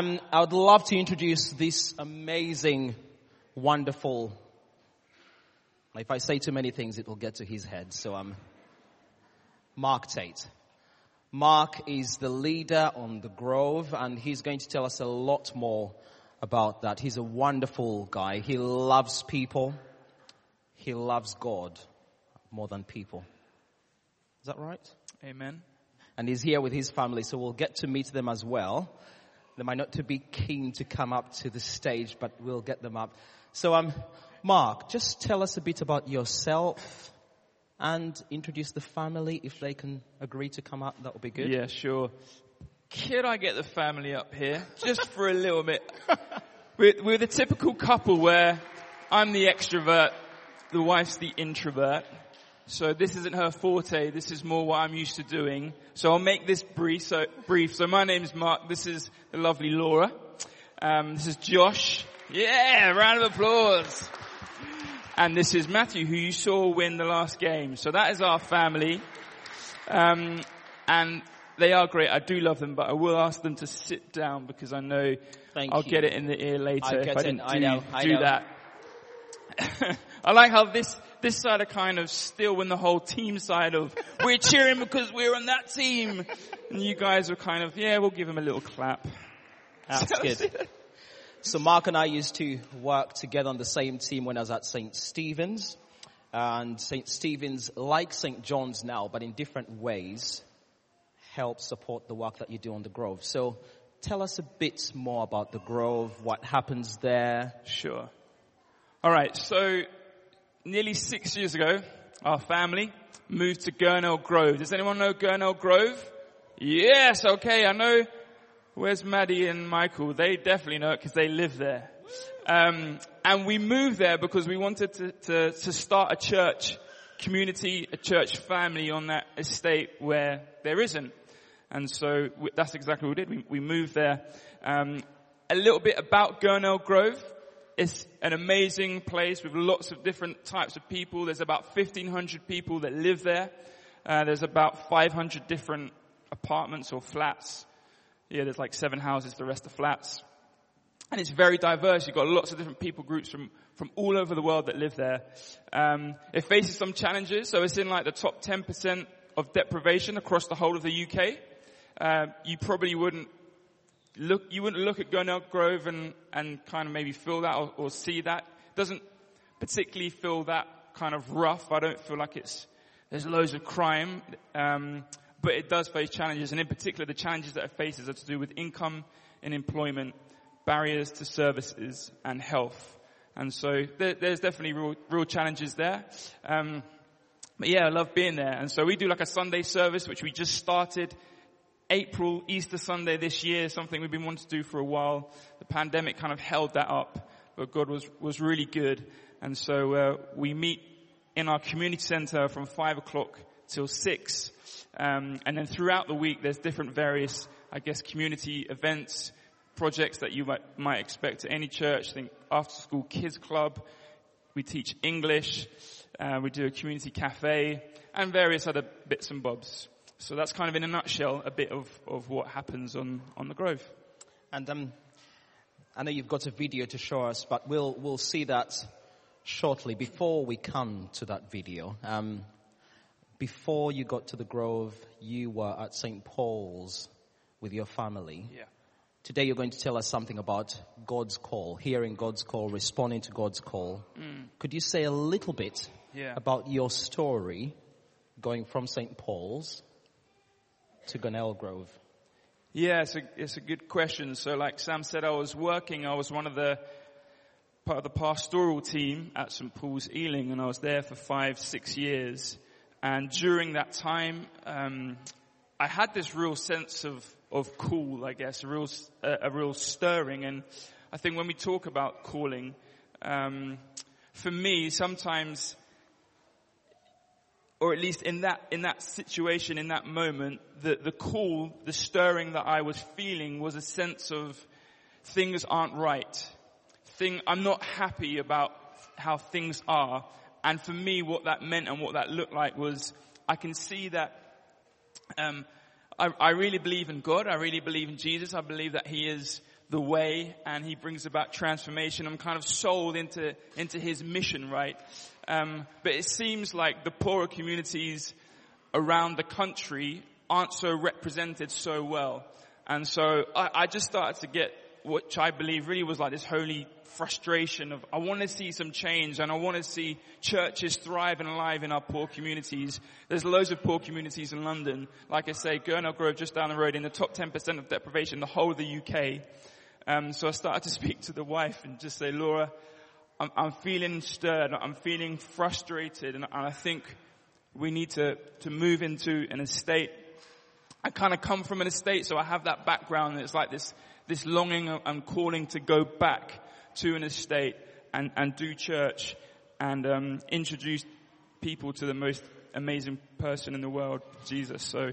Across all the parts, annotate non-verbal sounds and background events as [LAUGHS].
Um, I would love to introduce this amazing, wonderful. If I say too many things, it will get to his head. So I'm um, Mark Tate. Mark is the leader on the Grove, and he's going to tell us a lot more about that. He's a wonderful guy. He loves people. He loves God more than people. Is that right? Amen. And he's here with his family, so we'll get to meet them as well. They might not to be keen to come up to the stage, but we'll get them up. So, um, Mark, just tell us a bit about yourself and introduce the family. If they can agree to come up, that would be good. Yeah, sure. Could I get the family up here just for a little bit? We're, we're the typical couple where I'm the extrovert, the wife's the introvert. So this isn't her forte. This is more what I'm used to doing. So I'll make this brief. So brief. So my name is Mark. This is the lovely Laura. Um, this is Josh. Yeah, round of applause. And this is Matthew, who you saw win the last game. So that is our family. Um, and they are great. I do love them, but I will ask them to sit down because I know Thank I'll you. get it in the ear later I if I didn't it. do, I know. I do know. that. [LAUGHS] I like how this this side are kind of still in the whole team side of we're cheering because we're on that team, and you guys are kind of yeah, we'll give them a little clap. That's good. So Mark and I used to work together on the same team when I was at St. Stephen's. And St. Stephen's, like St. John's now, but in different ways, help support the work that you do on the Grove. So tell us a bit more about the Grove, what happens there. Sure. All right. So nearly six years ago, our family moved to Gurnell Grove. Does anyone know Gurnell Grove? Yes. Okay. I know. Where's Maddie and Michael? They definitely know it because they live there. Um, and we moved there because we wanted to, to, to start a church community, a church family on that estate where there isn't. And so that's exactly what we did. We, we moved there. Um, a little bit about Gurnell Grove. It's an amazing place with lots of different types of people. There's about 1500 people that live there. Uh, there's about 500 different apartments or flats. Yeah, there's like seven houses, the rest are flats. And it's very diverse. You've got lots of different people groups from, from all over the world that live there. Um, it faces some challenges, so it's in like the top 10% of deprivation across the whole of the UK. Uh, you probably wouldn't look, you wouldn't look at Gurnell Grove and, and kind of maybe feel that or, or see that. It doesn't particularly feel that kind of rough. I don't feel like it's, there's loads of crime. Um, but it does face challenges, and in particular, the challenges that it faces are to do with income and employment, barriers to services, and health. And so there, there's definitely real, real challenges there. Um, but yeah, I love being there. And so we do like a Sunday service, which we just started April, Easter Sunday this year, something we've been wanting to do for a while. The pandemic kind of held that up, but God was, was really good. And so, uh, we meet in our community center from five o'clock till six. Um, and then throughout the week, there's different various, I guess, community events, projects that you might, might expect at any church. think after school kids club. We teach English. Uh, we do a community cafe and various other bits and bobs. So that's kind of in a nutshell a bit of, of what happens on, on the Grove. And um, I know you've got a video to show us, but we'll we'll see that shortly. Before we come to that video, um, before you got to the Grove, you were at St. Paul's with your family. Yeah. Today you're going to tell us something about God's call, hearing God's call, responding to God's call. Mm. Could you say a little bit Yeah. about your story going from St. Paul's to Gurnell Grove? Yeah, it's a, it's a good question. So like Sam said, I was working, I was one of the, part of the pastoral team at St. Paul's Ealing and I was there for five, six years. And during that time, um, I had this real sense of, of call, I guess, a real, a real stirring. And I think when we talk about calling, um, for me, sometimes or at least in that, in that situation, in that moment, the, the call, the stirring that I was feeling was a sense of things aren't right. Thing, I'm not happy about how things are. And for me, what that meant and what that looked like was, I can see that, um, I, I really believe in God. I really believe in Jesus. I believe that He is the way and he brings about transformation. I'm kind of sold into, into his mission, right? Um, but it seems like the poorer communities around the country aren't so represented so well. And so I, I just started to get which I believe really was like this holy frustration of I want to see some change and I want to see churches thrive and alive in our poor communities. There's loads of poor communities in London. Like I say, Gurnell Grove just down the road in the top 10% of deprivation the whole of the UK. Um, so I started to [LAUGHS] speak to the wife and just say, Laura, I'm, I'm feeling stirred. I'm feeling frustrated and, and I think we need to, to move into an estate. I kind of come from an estate, so I have that background. And it's like this this longing and calling to go back to an estate and, and do church and um, introduce people to the most amazing person in the world, Jesus. So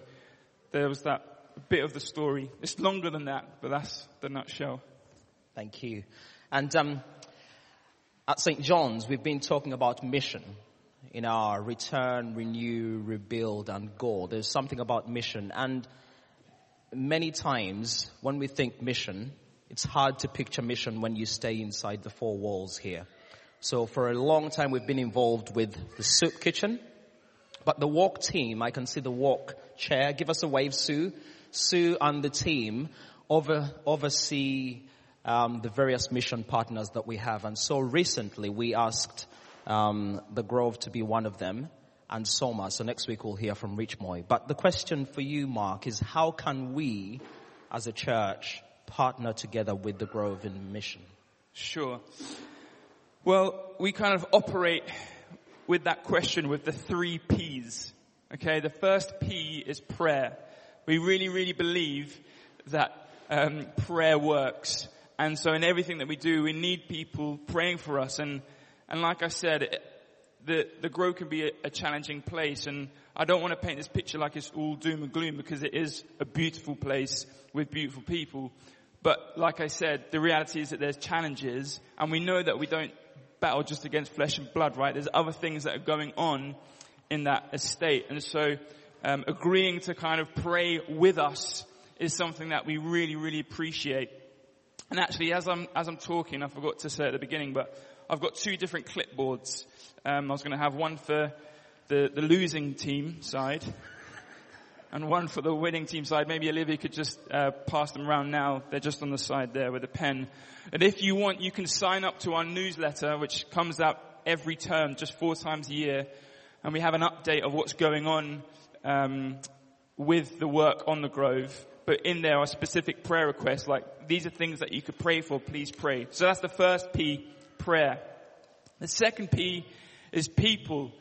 there was that bit of the story. It's longer than that, but that's the nutshell. Thank you. And um, at St. John's, we've been talking about mission in our return, renew, rebuild, and go. There's something about mission. And many times when we think mission, it's hard to picture mission when you stay inside the four walls here. So for a long time we've been involved with the soup kitchen, but the walk team, I can see the walk chair. Give us a wave, Sue. Sue and the team over, oversee um, the various mission partners that we have. And so recently we asked um, the Grove to be one of them and Soma. So next week we'll hear from Rich Moy. But the question for you, Mark, is how can we as a church partner together with the Grove in mission? Sure. Well, we kind of operate with that question with the three P's. Okay, the first P is prayer. We really, really believe that um, prayer works. And so in everything that we do, we need people praying for us. And, and like I said, the, the Grove can be a, a, challenging place and I don't want to paint this picture like it's all doom and gloom because it is a beautiful place with beautiful people. But like I said, the reality is that there's challenges and we know that we don't battle just against flesh and blood, right? There's other things that are going on in that estate. And so, um, agreeing to kind of pray with us is something that we really, really appreciate. And actually, as I'm, as I'm talking, I forgot to say at the beginning, but I've got two different clipboards. Um, I was going to have one for the, the losing team side and one for the winning team side. Maybe Olivia could just uh, pass them around now. They're just on the side there with a pen. And if you want, you can sign up to our newsletter, which comes out every term, just four times a year. And we have an update of what's going on um, with the work on the Grove. But in there are specific prayer requests, like these are things that you could pray for. Please pray. So that's the first P, prayer. The second P is people.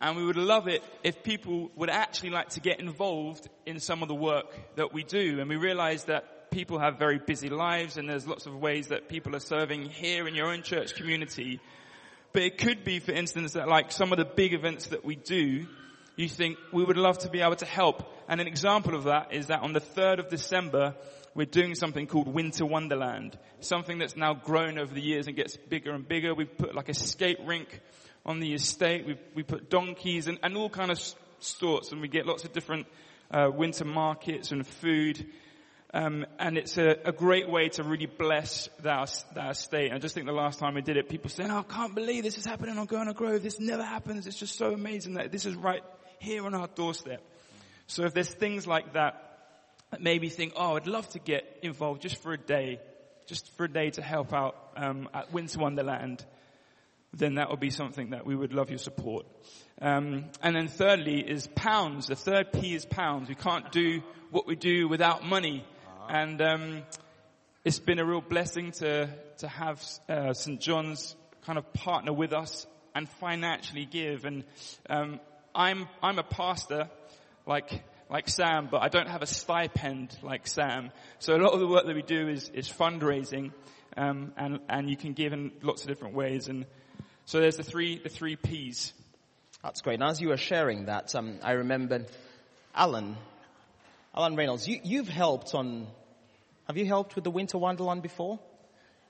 And we would love it if people would actually like to get involved in some of the work that we do. And we realize that people have very busy lives and there's lots of ways that people are serving here in your own church community. But it could be, for instance, that like some of the big events that we do, you think we would love to be able to help. And an example of that is that on the 3rd of December, we're doing something called Winter Wonderland. Something that's now grown over the years and gets bigger and bigger. We've put like a skate rink on the estate. We we put donkeys and, and all kind of sorts, and we get lots of different uh, winter markets and food. Um, and it's a, a, great way to really bless that, that estate. And I just think the last time we did it, people said, oh, I can't believe this is happening on Gurnell Grove. This never happens. It's just so amazing that this is right here on our doorstep. So if there's things like that that maybe think, oh, I'd love to get involved just for a day, just for a day to help out um, at Winter Wonderland, then that would be something that we would love your support. Um, and then thirdly is pounds. The third P is pounds. We can't do what we do without money. And um, it's been a real blessing to to have uh, St John's kind of partner with us and financially give. And um, I'm I'm a pastor, like like Sam, but I don't have a stipend like Sam. So a lot of the work that we do is is fundraising, um, and and you can give in lots of different ways. And so there's the three, the three P's. That's great. And as you were sharing that, um, I remember Alan, Alan Reynolds, you, you've helped on, have you helped with the Winter Wonderland before?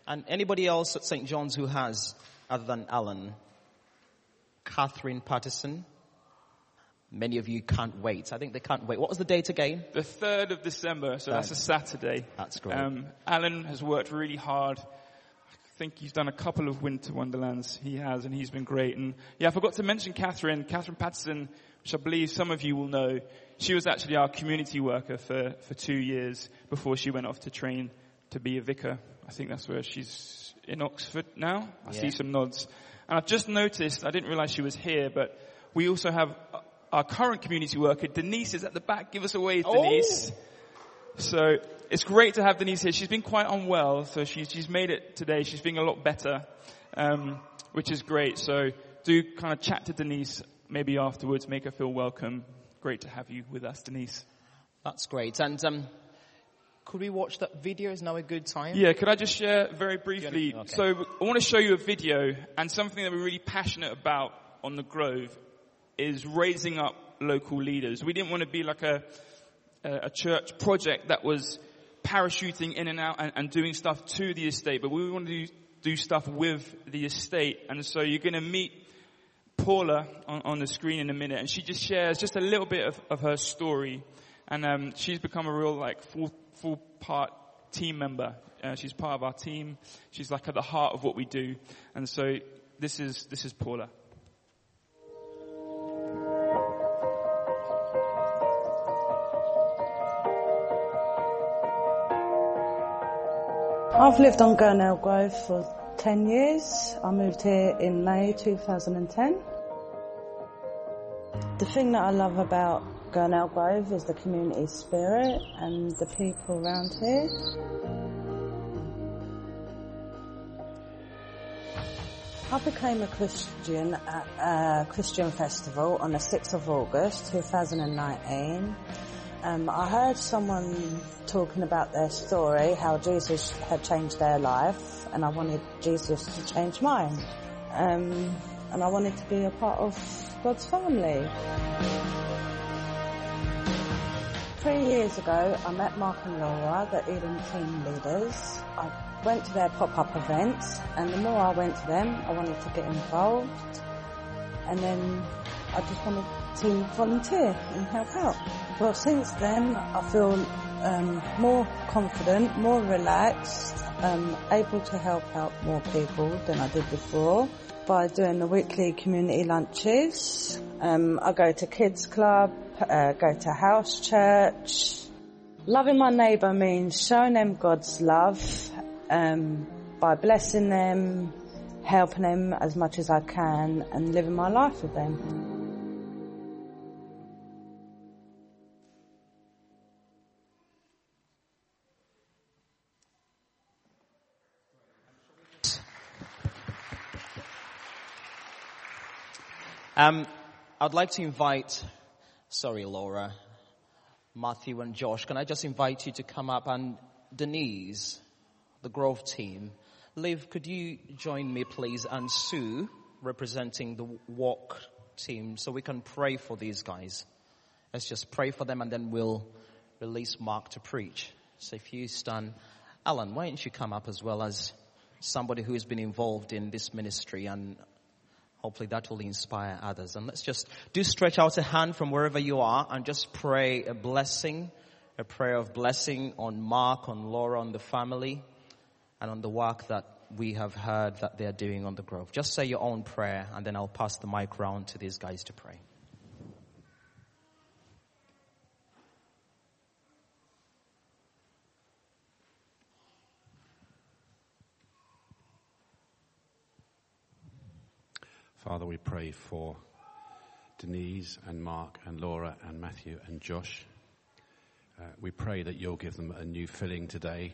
And anybody else at St. John's who has, other than Alan? Catherine Patterson, Many of you can't wait. I think they can't wait. What was the date again? The 3rd of December, so that's a Saturday. That's great. Um, Alan has worked really hard. I think he's done a couple of Winter Wonderlands. He has, and he's been great. And yeah, I forgot to mention Catherine. Catherine Patterson, which I believe some of you will know. She was actually our community worker for, for two years before she went off to train to be a vicar. I think that's where she's in Oxford now. I Yeah. see some nods. And I've just noticed, I didn't realize she was here, but we also have our current community worker, Denise is at the back. Give us a wave, Denise. So it's great to have Denise here. She's been quite unwell, so she's, she's made it today. She's being a lot better, um, which is great. So do kind of chat to Denise maybe afterwards, make her feel welcome. Great to have you with us, Denise. That's great. And um, could we watch that video? Is now a good time? Yeah, could I just share very briefly? Okay. So I want to show you a video and something that we're really passionate about on the Grove is raising up local leaders. We didn't want to be like a, a church project that was parachuting in and out and, and doing stuff to the estate, but we want to do, do stuff with the estate. And so you're going to meet Paula on, on the screen in a minute, and she just shares just a little bit of, of her story. And um, she's become a real like full full part team member. Uh, she's part of our team. She's like at the heart of what we do. And so this is this is Paula. I've lived on Gurnell Grove for 10 years. I moved here in May 2010. The thing that I love about Gurnell Grove is the community spirit and the people around here. I became a Christian at a Christian festival on the 6th of August 2019. Um, I heard someone talking about their story, how Jesus had changed their life, and I wanted Jesus to change mine. Um, and I wanted to be a part of God's family. Three years ago, I met Mark and Laura, the Eden team leaders. I went to their pop-up events, and the more I went to them, I wanted to get involved. And then I just wanted to volunteer and help out. Well, since then, I feel um, more confident, more relaxed, um, able to help out more people than I did before by doing the weekly community lunches. Um, I go to kids club, uh, go to house church. Loving my neighbour means showing them God's love um, by blessing them, helping them as much as I can, and living my life with them. Um, I'd like to invite, sorry, Laura, Matthew and Josh. Can I just invite you to come up and Denise, the Grove team. Liv, could you join me, please, and Sue, representing the Walk team, so we can pray for these guys. Let's just pray for them, and then we'll release Mark to preach. So if you stand, Alan, why don't you come up as well as somebody who has been involved in this ministry and Hopefully that will inspire others. And let's just do stretch out a hand from wherever you are and just pray a blessing, a prayer of blessing on Mark, on Laura, on the family, and on the work that we have heard that they're doing on the Grove. Just say your own prayer and then I'll pass the mic round to these guys to pray. Father, we pray for Denise and Mark and Laura and Matthew and Josh. Uh, we pray that you'll give them a new filling today,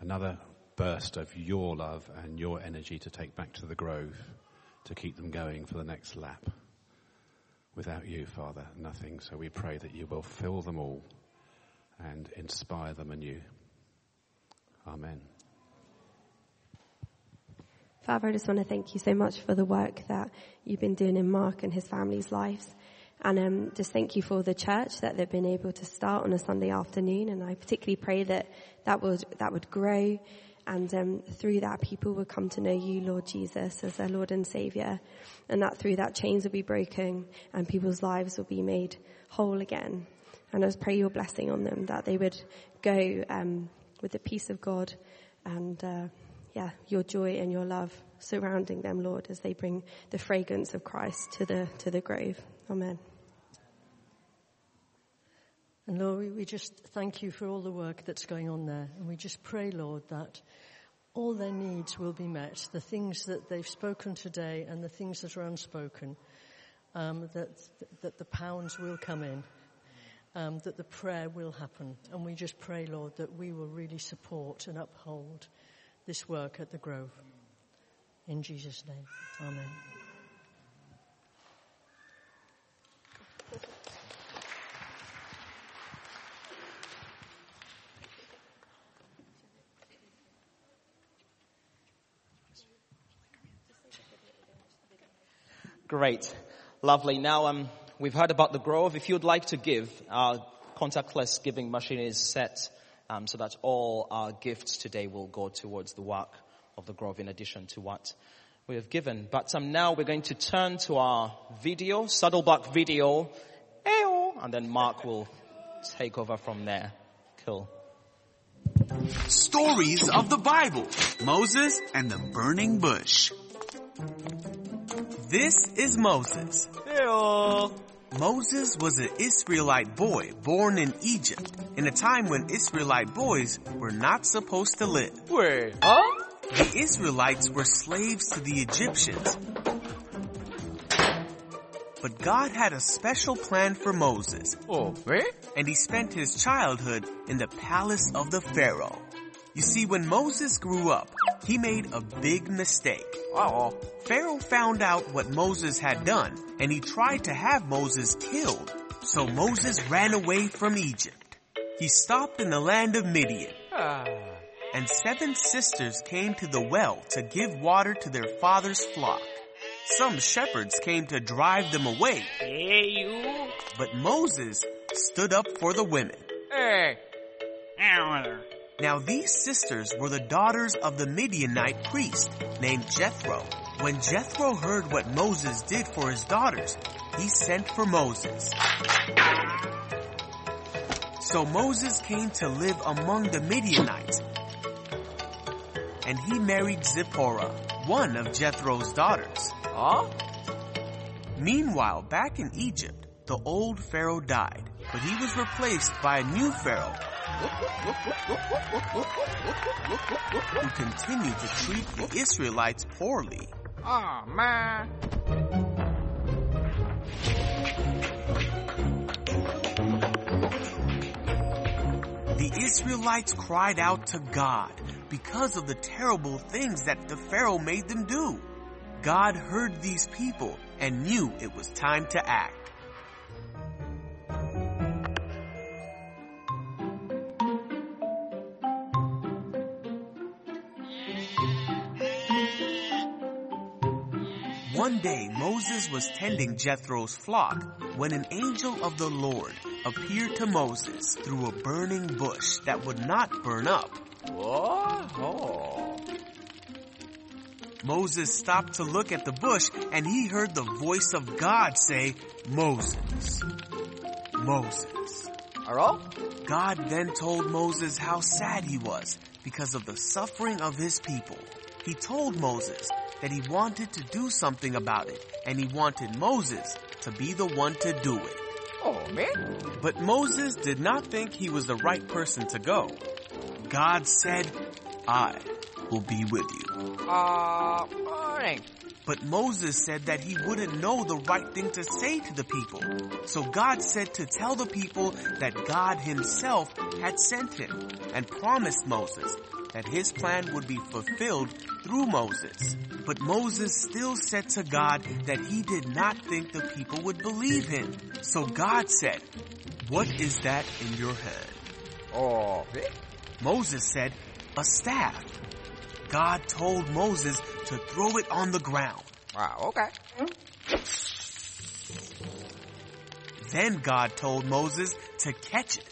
another burst of your love and your energy to take back to the grove, to keep them going for the next lap. Without you, Father, nothing. So we pray that you will fill them all and inspire them anew. Amen. Father, I just want to thank you so much for the work that you've been doing in Mark and his family's lives. And um, just thank you for the church that they've been able to start on a Sunday afternoon. And I particularly pray that that would, that would grow And um, through that, people will come to know you, Lord Jesus, as their Lord and Savior. And that through that, chains will be broken and people's lives will be made whole again. And I just pray your blessing on them, that they would go um, with the peace of God and, uh, yeah, your joy and your love surrounding them, Lord, as they bring the fragrance of Christ to the, to the Grove. Amen. And Lord, we just thank you for all the work that's going on there. And we just pray, Lord, that all their needs will be met. The things that they've spoken today and the things that are unspoken, um, that, that the pounds will come in, um, that the prayer will happen. And we just pray, Lord, that we will really support and uphold this work at the Grove. In Jesus' name, Amen. Great. Lovely. Now, um, we've heard about the Grove. If you'd like to give, our contactless giving machine is set um, so that all our gifts today will go towards the work of the Grove in addition to what we have given. But um, now we're going to turn to our video, Saddleback video, and then Mark will take over from there. Cool. Stories of the Bible. Moses and the burning bush. This is Moses. Hello. Moses was an Israelite boy born in Egypt in a time when Israelite boys were not supposed to live. Wait, huh? The Israelites were slaves to the Egyptians. But God had a special plan for Moses. Oh, eh? And he spent his childhood in the palace of the Pharaoh. You see, when Moses grew up, he made a big mistake. Uh-oh. Pharaoh found out what Moses had done, and he tried to have Moses killed. So Moses ran away from Egypt. He stopped in the land of Midian. Ah. And seven sisters came to the well to give water to their father's flock. Some shepherds came to drive them away. Hey, you. But Moses stood up for the women. Hey. Now these sisters were the daughters of the Midianite priest named Jethro. When Jethro heard what Moses did for his daughters, he sent for Moses. So Moses came to live among the Midianites, and he married Zipporah, one of Jethro's daughters. Huh? Meanwhile, back in Egypt, the old Pharaoh died, but he was replaced by a new Pharaoh who continued to treat the Israelites poorly. Oh, man. The Israelites cried out to God because of the terrible things that the Pharaoh made them do. God heard these people and knew it was time to act. Day Moses was tending Jethro's flock when an angel of the Lord appeared to Moses through a burning bush that would not burn up. What? Oh. Moses stopped to look at the bush and he heard the voice of God say, Moses, Moses. God then told Moses how sad he was because of the suffering of his people. He told Moses that he wanted to do something about it and he wanted Moses to be the one to do it. Oh, man. But Moses did not think he was the right person to go. God said, I will be with you. Uh, morning. But Moses said that he wouldn't know the right thing to say to the people. So God said to tell the people that God himself had sent him and promised Moses that his plan would be fulfilled through Moses. But Moses still said to God that he did not think the people would believe him. So God said, what is that in your hand? Oh? Moses said, a staff. God told Moses to throw it on the ground. Wow, okay. Then God told Moses to catch it.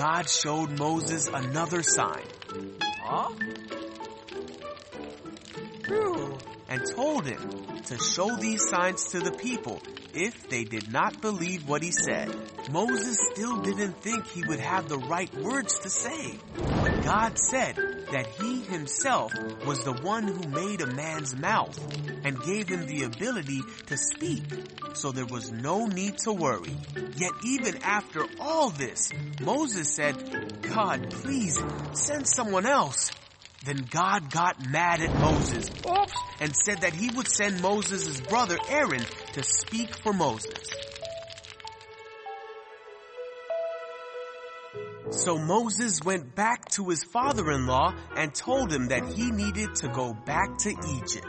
God showed Moses another sign Huh? And told him to show these signs to the people if they did not believe what he said. Moses still didn't think he would have the right words to say. But God said that he himself was the one who made a man's mouth and gave him the ability to speak. So there was no need to worry. Yet even after all this, Moses said, God, please send someone else. Then God got mad at Moses and said that he would send Moses' brother Aaron to speak for Moses. So Moses went back to his father-in-law and told him that he needed to go back to Egypt.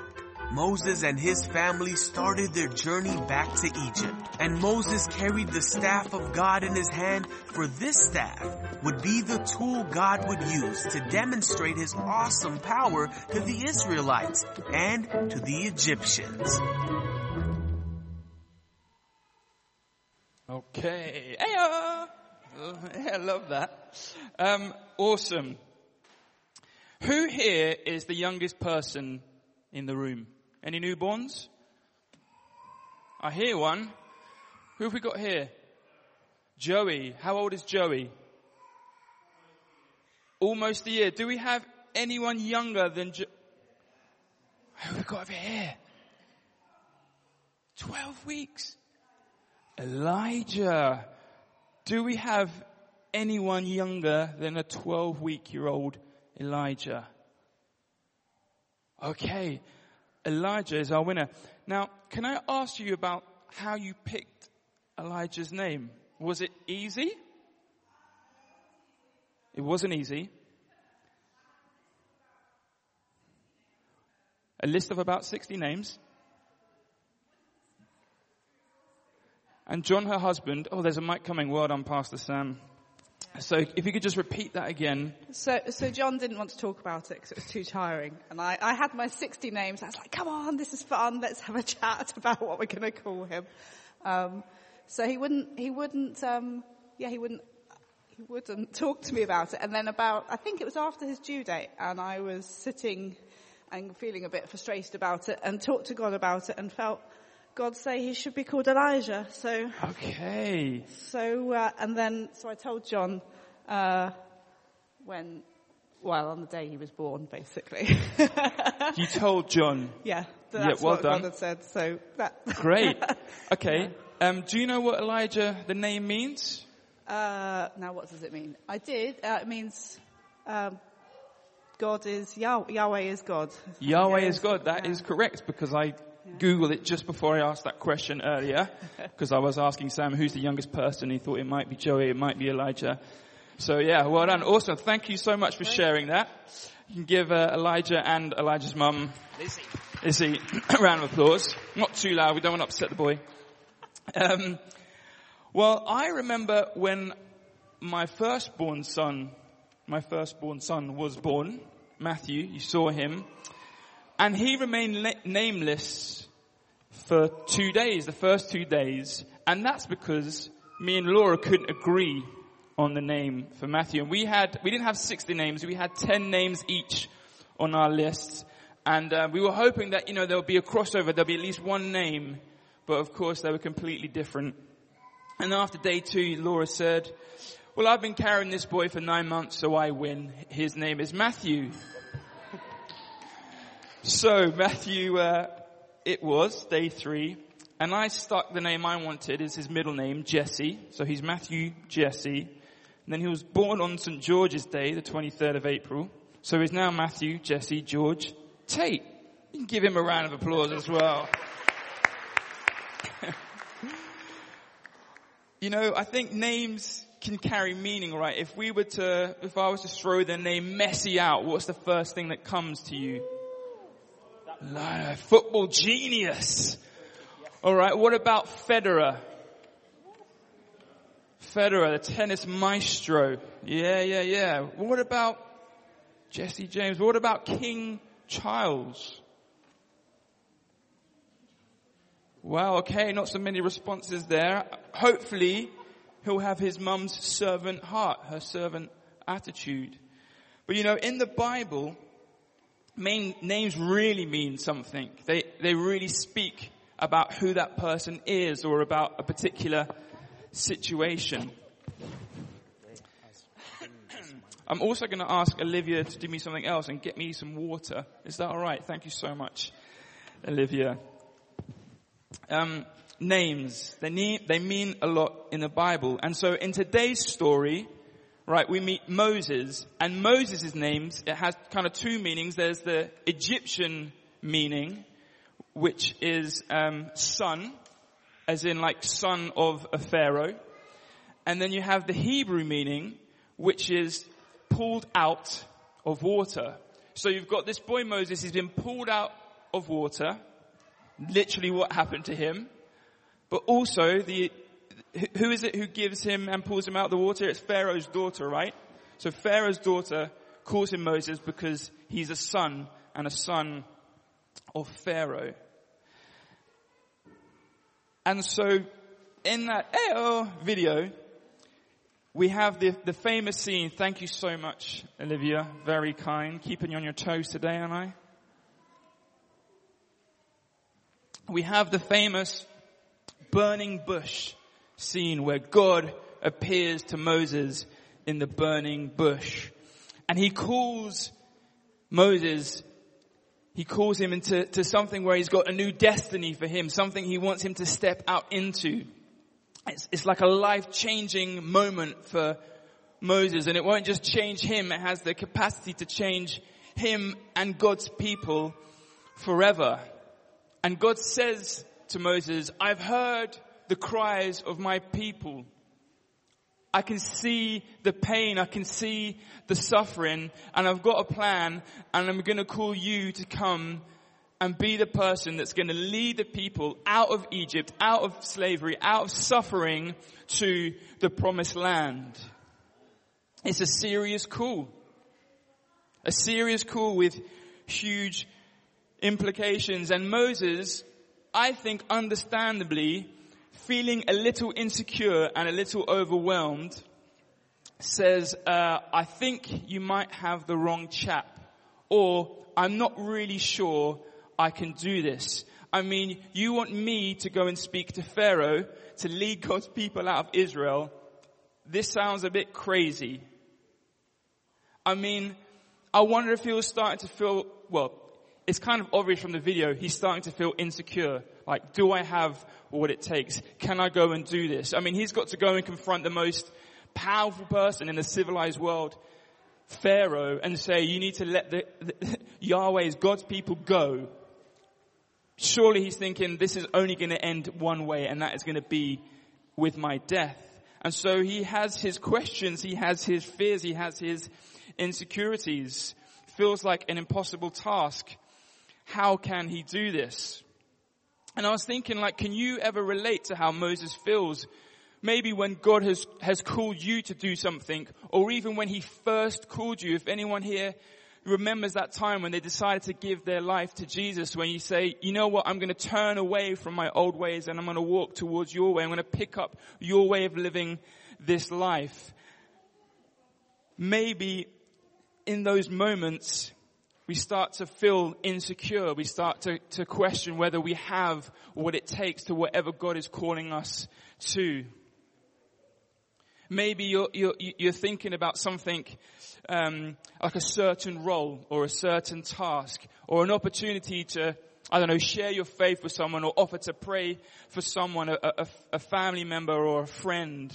Moses and his family started their journey back to Egypt. And Moses carried the staff of God in his hand, for this staff would be the tool God would use to demonstrate his awesome power to the Israelites and to the Egyptians. Okay. [LAUGHS] Uh, I love that. Um, awesome. Who here is the youngest person in the room? Any newborns? I hear one. Who have we got here? Joey. How old is Joey? Almost a year. Do we have anyone younger than jo- Who have we got over here? Twelve weeks. Elijah. Do we have anyone younger than a 12 week year old Elijah? Okay. Elijah is our winner. Now, can I ask you about how you picked Elijah's name? Was it easy? It wasn't easy. A list of about 60 names. And John, her husband, oh, there's a mic coming. Well done, Pastor Sam. So if you could just repeat that again. So, so John didn't want to talk about it because it was too tiring. And I, I had my 60 names. I was like, come on, this is fun. Let's have a chat [LAUGHS] about what we're going to call him. Um, so he wouldn't, he wouldn't, um, yeah, he wouldn't, he wouldn't [LAUGHS] talk to me about it. And then about, I think it was after his due date and I was sitting and feeling a bit frustrated about it and talked to God about it and felt God say he should be called Elijah. So Okay. so, uh, and then, so I told John, uh, when, well, on the day he was born, basically. [LAUGHS] You told John. yeah, so Yeah, that's well what done. God had said. So that. [LAUGHS] Great. Okay. Um, do you know what Elijah, the name means? Uh, now what does it mean? I did. Uh, it means, um, God is, Yah- Yahweh is God. Yahweh Yeah, is God. That is yeah. correct because I Googled it just before I asked that question earlier [LAUGHS] because I was asking Sam who's the youngest person. He thought it might be Joey, it might be Elijah. So yeah, well done. Awesome. Thank you so much for sharing that. You can give uh, Elijah and Elijah's mum Izzy [COUGHS] a round of applause. Not too loud. We don't want to upset the boy. Um, well, I remember when my firstborn son, my firstborn son was born, Matthew, you saw him, and he remained na- nameless for two days, the first two days, and that's because me and Laura couldn't agree on the name for Matthew. And we had, we didn't have 60 names, we had 10 names each on our lists, and uh, we were hoping that, you know, there'll be a crossover, there'll be at least one name, but of course they were completely different. And after day two, Laura said, well, I've been carrying this boy for nine months, so I win. His name is Matthew. [LAUGHS] so Matthew, uh, it was day three, and I stuck the name I wanted as his middle name, Jesse. So he's Matthew Jesse. And then he was born on St. George's Day, the 23rd of April. So he's now Matthew Jesse George Tate. You can give him a round of applause as well. [LAUGHS] you know, I think names can carry meaning, right? If we were to, if I was to throw the name Messi out, what's the first thing that comes to you? Like, football genius. Alright, what about Federer? Federer, the tennis maestro. Yeah, yeah, yeah. What about Jesse James? What about King Charles? Wow, okay, not so many responses there. Hopefully, he'll have his mum's servant heart, her servant attitude. But you know, in the Bible, main, names really mean something. They, they really speak about who that person is or about a particular situation. I'm also going to ask Olivia to do me something else and get me some water. Is that alright? Thank you so much, Olivia. Um, names. They, need, they mean a lot in the Bible. And so in today's story, right, we meet Moses. And Moses' names, it has kind of two meanings. There's the Egyptian meaning, which is um, son, as in like son of a pharaoh. And then you have the Hebrew meaning, which is pulled out of water. So you've got this boy Moses, he's been pulled out of water. Literally what happened to him. But also the, who is it who gives him and pulls him out of the water? It's Pharaoh's daughter, right? So Pharaoh's daughter calls him Moses because he's a son and a son of Pharaoh. And so in that video, we have the, the famous scene. Thank you so much, Olivia. Very kind. Keeping you on your toes today, aren't I? We have the famous burning bush scene where God appears to Moses in the burning bush. And he calls Moses, he calls him into to something where he's got a new destiny for him, something he wants him to step out into. It's, it's like a life-changing moment for Moses and it won't just change him, it has the capacity to change him and God's people forever. And God says to Moses, I've heard the cries of my people. I can see the pain, I can see the suffering, and I've got a plan, and I'm gonna call you to come and be the person that's going to lead the people out of Egypt, out of slavery, out of suffering to the promised land. It's a serious call. A serious call with huge implications. And Moses, I think understandably, feeling a little insecure and a little overwhelmed, says, uh, I think you might have the wrong chap. Or, I'm not really sure I can do this. I mean, you want me to go and speak to Pharaoh to lead God's people out of Israel. This sounds a bit crazy. I mean, I wonder if he was starting to feel, well, it's kind of obvious from the video, he's starting to feel insecure. Like, do I have what it takes? Can I go and do this? I mean, he's got to go and confront the most powerful person in the civilized world, Pharaoh, and say, you need to let the, the [LAUGHS] Yahweh's God's people go surely he's thinking this is only going to end one way and that is going to be with my death. And so he has his questions, he has his fears, he has his insecurities. Feels like an impossible task. How can he do this? And I was thinking like, can you ever relate to how Moses feels? Maybe when God has, has called you to do something, or even when he first called you. If anyone here remembers that time when they decided to give their life to Jesus, when you say, you know what, I'm going to turn away from my old ways and I'm going to walk towards your way. I'm going to pick up your way of living this life. Maybe in those moments, we start to feel insecure. We start to, to question whether we have what it takes to whatever God is calling us to. Maybe you're, you're, you're thinking about something um, like a certain role or a certain task or an opportunity to, I don't know, share your faith with someone or offer to pray for someone, a, a, a family member or a friend.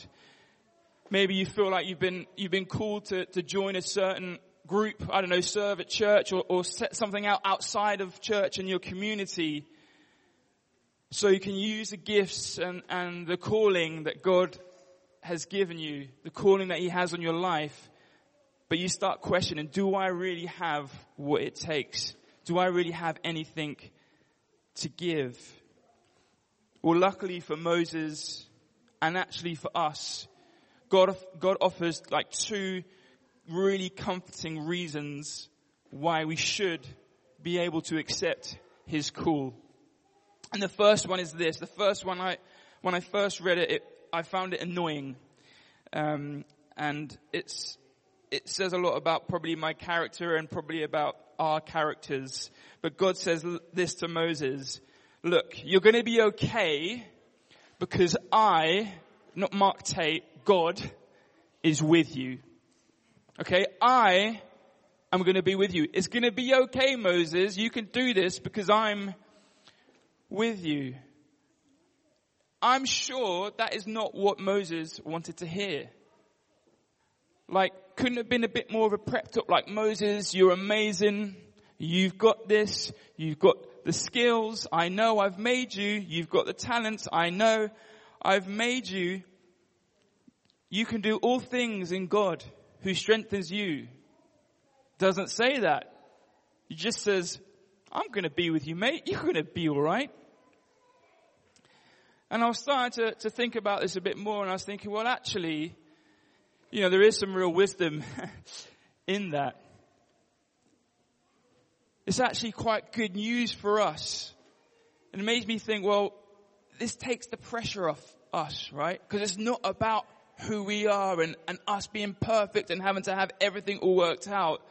Maybe you feel like you've been, you've been called to, to join a certain group, I don't know, serve at church or, or set something out outside of church in your community so you can use the gifts and, and the calling that God has given you, the calling that He has on your life, but you start questioning, do I really have what it takes? Do I really have anything to give? Well, luckily for Moses and actually for us, God, God offers like two really comforting reasons why we should be able to accept His call. And the first one is this. The first one I, when I first read it, it I found it annoying. Um, and it's, it says a lot about probably my character and probably about our characters. But God says this to Moses, look, you're going to be okay because I, not Mark Tate, God is with you. Okay, I am going to be with you. It's going to be okay, Moses. You can do this because I'm with you. I'm sure that is not what Moses wanted to hear. Like, couldn't have been a bit more of a prepped up, like, Moses, you're amazing. You've got this. You've got the skills. I know I've made you. You've got the talents. I know I've made you. You can do all things in God who strengthens you. Doesn't say that. He just says, I'm going to be with you, mate. You're going to be alright. And I was starting to, to think about this a bit more and I was thinking, well actually, you know, there is some real wisdom [LAUGHS] in that. It's actually quite good news for us. And it makes me think, well, this takes the pressure off us, right? Because it's not about who we are and, and us being perfect and having to have everything all worked out.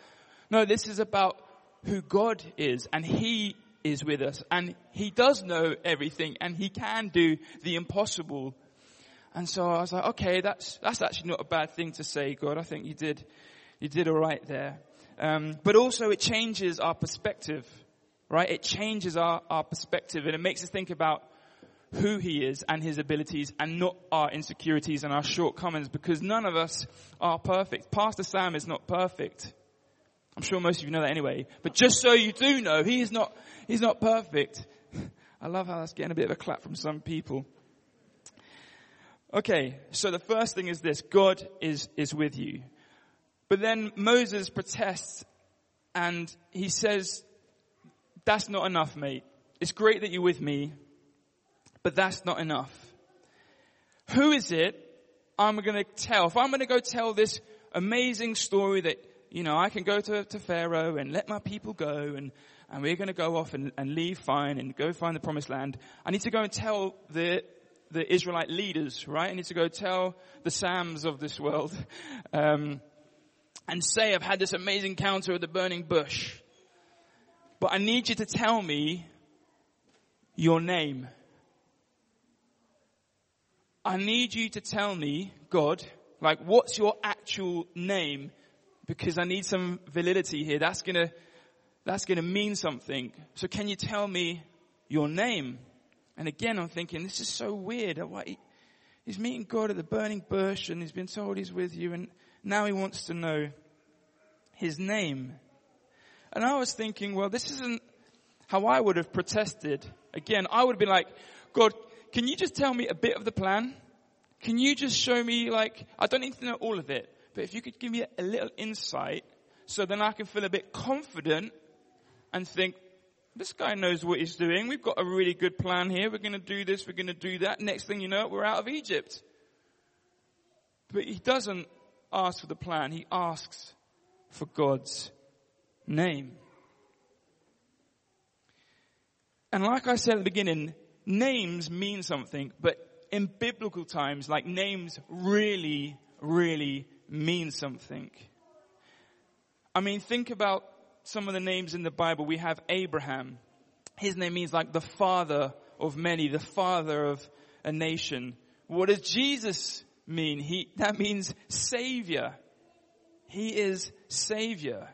No, this is about who God is and He is with us and He does know everything and He can do the impossible. And so I was like, okay, that's, that's actually not a bad thing to say, God. I think you did, you did alright there. Um, but also it changes our perspective, right? It changes our, our perspective and it makes us think about who he is and his abilities and not our insecurities and our shortcomings because none of us are perfect. Pastor Sam is not perfect. I'm sure most of you know that anyway. But just so you do know, he is not, he's not perfect. [LAUGHS] I love how that's getting a bit of a clap from some people. Okay, so the first thing is this, God is, is with you. But then Moses protests and he says, that's not enough, mate. It's great that you're with me, but that's not enough. Who is it I'm going to tell? If I'm going to go tell this amazing story that, you know, I can go to, to Pharaoh and let my people go and, and we're going to go off and, and leave fine and go find the promised land. I need to go and tell the, the Israelite leaders, right? I need to go tell the Sams of this world, [LAUGHS] um, and say I've had this amazing encounter with the burning bush. But I need you to tell me your name. I need you to tell me, God, like what's your actual name? Because I need some validity here. That's gonna, that's gonna mean something. So can you tell me your name? And again, I'm thinking, this is so weird. He's meeting God at the burning bush and he's been told he's with you and now he wants to know his name. And I was thinking, well, this isn't how I would have protested. Again, I would have been like, can you just tell me a bit of the plan? Can you just show me like, I don't need to know all of it, but if you could give me a little insight so then I can feel a bit confident and think, this guy knows what he's doing. We've got a really good plan here. We're going to do this. We're going to do that. Next thing you know, we're out of Egypt. But he doesn't ask for the plan. He asks for God's name. And like I said at the beginning, names mean something, but in biblical times, like names really, really mean something. I mean, think about some of the names in the Bible. We have Abraham. His name means like the father of many, the father of a nation. What does Jesus mean? He, that means savior. He is savior.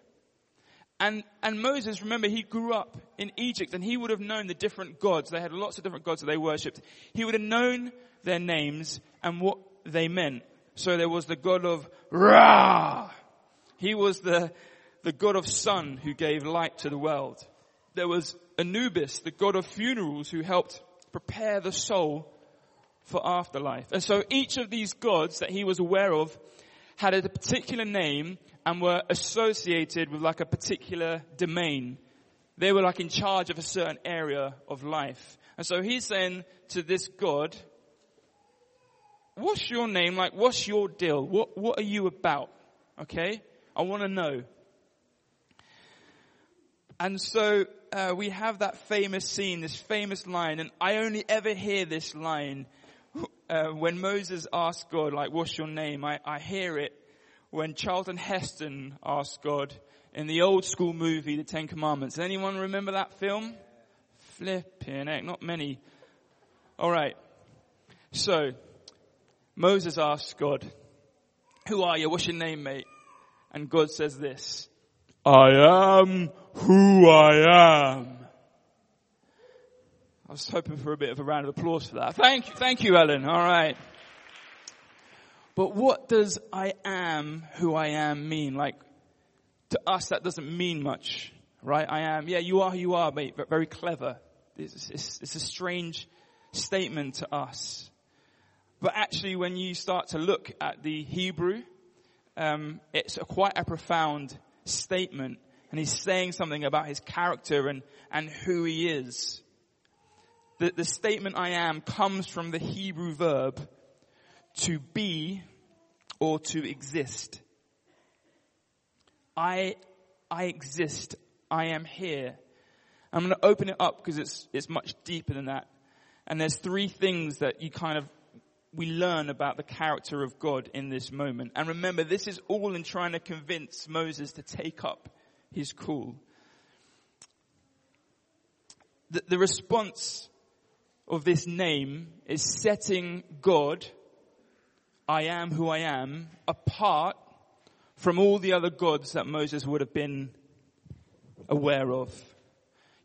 And, and Moses, remember, he grew up in Egypt and he would have known the different gods. They had lots of different gods that they worshipped. He would have known their names and what they meant. So there was the god of Ra. He was the, the god of sun who gave light to the world. There was Anubis, the god of funerals who helped prepare the soul for afterlife. And so each of these gods that he was aware of had a particular name and were associated with like a particular domain. They were like in charge of a certain area of life. And so he's saying to this God, what's your name? Like, what's your deal? What, what are you about? Okay? I want to know. And so, uh, we have that famous scene, this famous line, and I only ever hear this line uh, when Moses asked God, like, what's your name? I, I hear it when Charlton Heston asked God in the old school movie, The Ten Commandments. Anyone remember that film? Flipping heck, not many. Alright. So, Moses asks God, who are you? What's your name, mate? And God says this, I am who I am. I was hoping for a bit of a round of applause for that. Thank you, thank you, Ellen. All right. But what does I am who I am mean? Like, to us, that doesn't mean much, right? I am, yeah, you are who you are, mate, but very clever. It's, it's, it's a strange statement to us. But actually, when you start to look at the Hebrew, um, it's a, quite a profound statement, and he's saying something about his character and, and who he is. The, the statement I am comes from the Hebrew verb to be or to exist. I, I exist. I am here. I'm going to open it up because it's, it's much deeper than that. And there's three things that you kind of, we learn about the character of God in this moment. And remember, this is all in trying to convince Moses to take up his call. The, the response of this name is setting God, I am who I am, apart from all the other gods that Moses would have been aware of.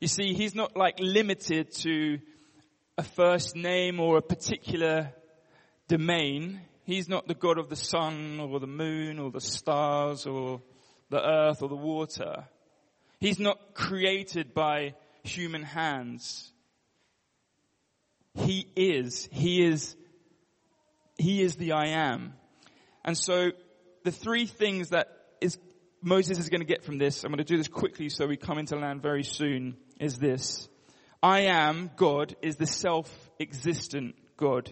You see, he's not like limited to a first name or a particular domain. He's not the God of the sun or the moon or the stars or the earth or the water. He's not created by human hands. He is. He is. He is the I am. And so the three things that is Moses is going to get from this, I'm going to do this quickly so we come into land very soon, is this. I am God is the self-existent God.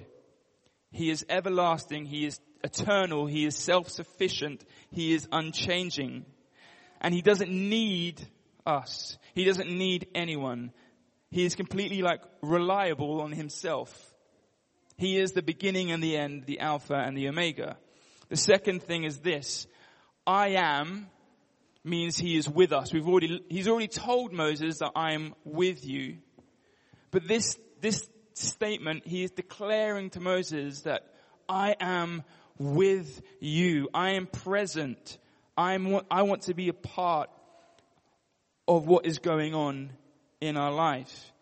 He is everlasting. He is eternal. He is self-sufficient. He is unchanging. And he doesn't need us. He doesn't need anyone. He is completely like reliable on himself. He is the beginning and the end, the Alpha and the Omega. The second thing is this. I am means he is with us. We've already, he's already told Moses that I am with you. But this, this statement, he is declaring to Moses that I am with you. I am present. I'm, I want to be a part of what is going on in our life.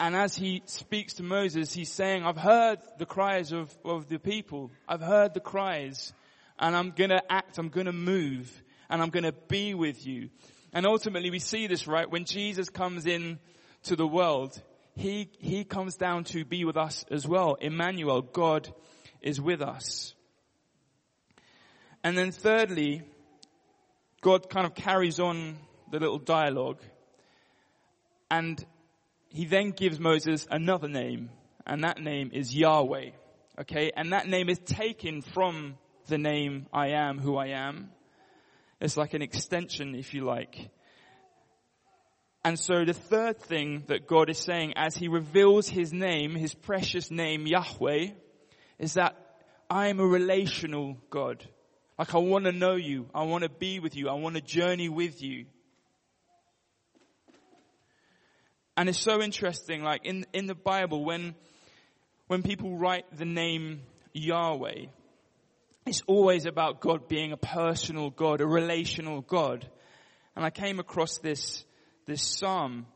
And as he speaks to Moses, he's saying, I've heard the cries of, of the people. I've heard the cries and I'm gonna act, I'm gonna move and I'm gonna be with you. And ultimately we see this, right? When Jesus comes in to the world, he, he comes down to be with us as well. Emmanuel, God is with us. And then thirdly, God kind of carries on the little dialogue and he then gives Moses another name, and that name is Yahweh. Okay, and that name is taken from the name I am who I am. It's like an extension, if you like. And so the third thing that God is saying as he reveals his name, his precious name, Yahweh, is that I am a relational God. Like I want to know you. I want to be with you. I want to journey with you. And it's so interesting, like in, in the Bible, when, when people write the name Yahweh, it's always about God being a personal God, a relational God. And I came across this, this psalm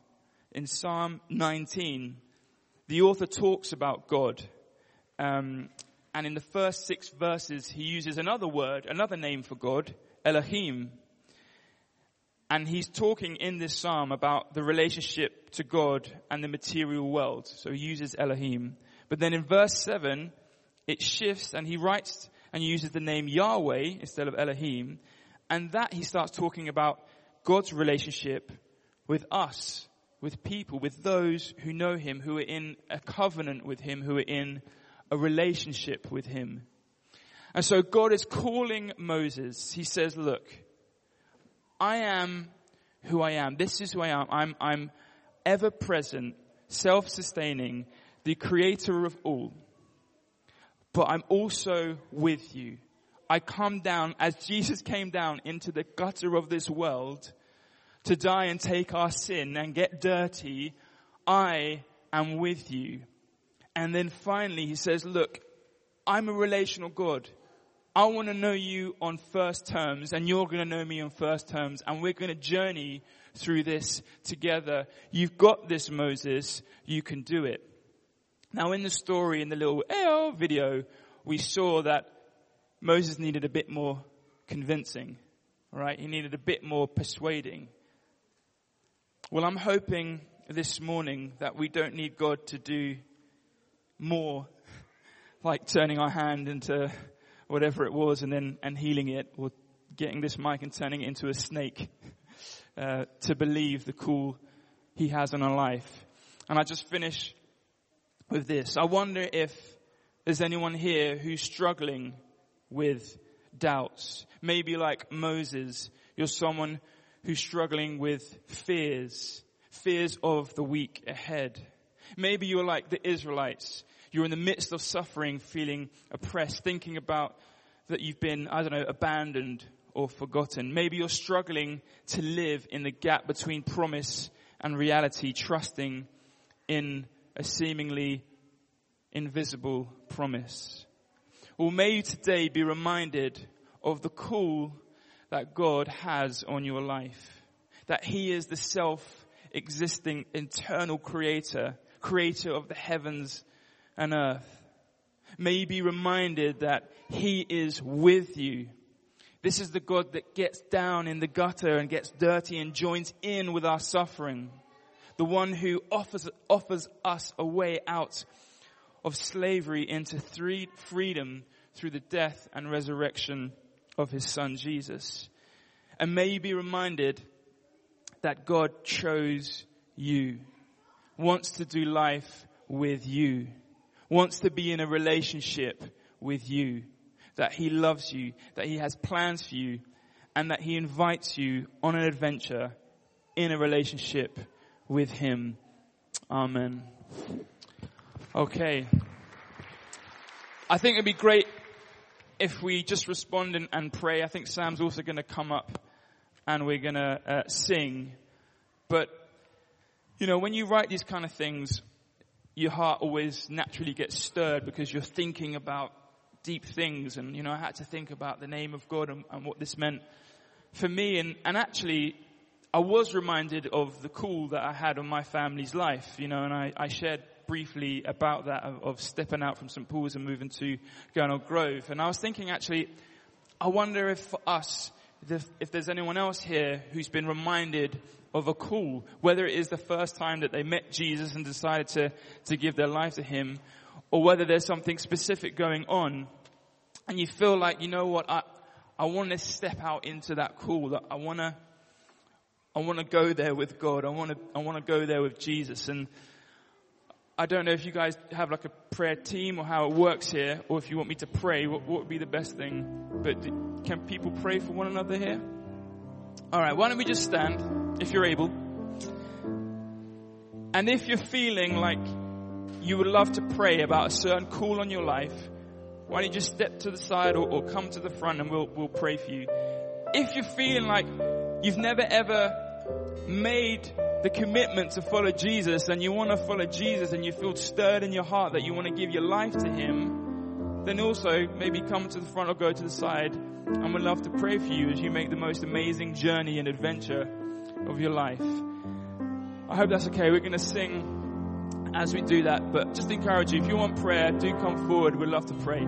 in Psalm 19. The author talks about God. Um, and in the first six verses, he uses another word, another name for God, Elohim. And he's talking in this psalm about the relationship to God and the material world. So he uses Elohim. But then in verse 7, it shifts and he writes and uses the name Yahweh instead of Elohim. And that he starts talking about God's relationship with us, with people, with those who know him, who are in a covenant with him, who are in a relationship with him. And so God is calling Moses. He says, look, I am who I am. This is who I am. I'm, I'm ever present, self-sustaining, the creator of all. but I'm also with you. I come down as Jesus came down into the gutter of this world to die and take our sin and get dirty. I am with you. And then finally he says, look, I'm a relational God. I want to know you on first terms and you're going to know me on first terms and we're going to journey through this together. You've got this, Moses. You can do it. Now in the story, in the little AO video, we saw that Moses needed a bit more convincing, right? He needed a bit more persuading. Well, I'm hoping this morning that we don't need God to do more [LAUGHS] like turning our hand into whatever it was and then and healing it or getting this mic and turning it into a snake [LAUGHS] uh, to believe the call he has on our life. And I just finish with this. I wonder if there's anyone here who's struggling with doubts. Maybe like Moses, you're someone who's struggling with fears, fears of the week ahead. Maybe you're like the Israelites. You're in the midst of suffering, feeling oppressed, thinking about that you've been, I don't know, abandoned or forgotten. Maybe you're struggling to live in the gap between promise and reality, trusting in a seemingly invisible promise. Or may you today be reminded of the call that God has on your life. That He is the self-existing eternal creator, creator of the heavens and earth. May you be reminded that He is with you. This is the God that gets down in the gutter and gets dirty and joins in with our suffering. The one who offers, offers us a way out of slavery into three, freedom through the death and resurrection of his son Jesus. And may you be reminded that God chose you, wants to do life with you, wants to be in a relationship with you, that he loves you, that he has plans for you, and that he invites you on an adventure in a relationship with him. Amen. Okay. I think it'd be great if we just respond and, and pray. I think Sam's also going to come up and we're going to uh, sing. But, you know, when you write these kind of things, your heart always naturally gets stirred because you're thinking about deep things. And, you know, I had to think about the name of God and, and what this meant for me. And, and actually, I was reminded of the call that I had on my family's life, you know, and I, I shared briefly about that of, of, stepping out from St. Paul's and moving to Gurnall Grove. And I was thinking actually, I wonder if for us, if, there's anyone else here who's been reminded of a call, whether it is the first time that they met Jesus and decided to, to give their life to Him, or whether there's something specific going on, and you feel like, you know what, I, I want to step out into that call, that I want to, I want to go there with God. I want to, I want to go there with Jesus. And I don't know if you guys have like a prayer team or how it works here, or if you want me to pray, what, what would be the best thing? But can people pray for one another here? Alright, why don't we just stand, if you're able. And if you're feeling like you would love to pray about a certain call on your life, why don't you just step to the side or, or come to the front and we'll, we'll pray for you. If you're feeling like you've never ever made the commitment to follow Jesus and you want to follow Jesus and you feel stirred in your heart that you want to give your life to Him, then also maybe come to the front or go to the side and we'd love to pray for you as you make the most amazing journey and adventure of your life. I hope that's okay. We're going to sing as we do that, but just encourage you, if you want prayer, do come forward. We'd love to pray.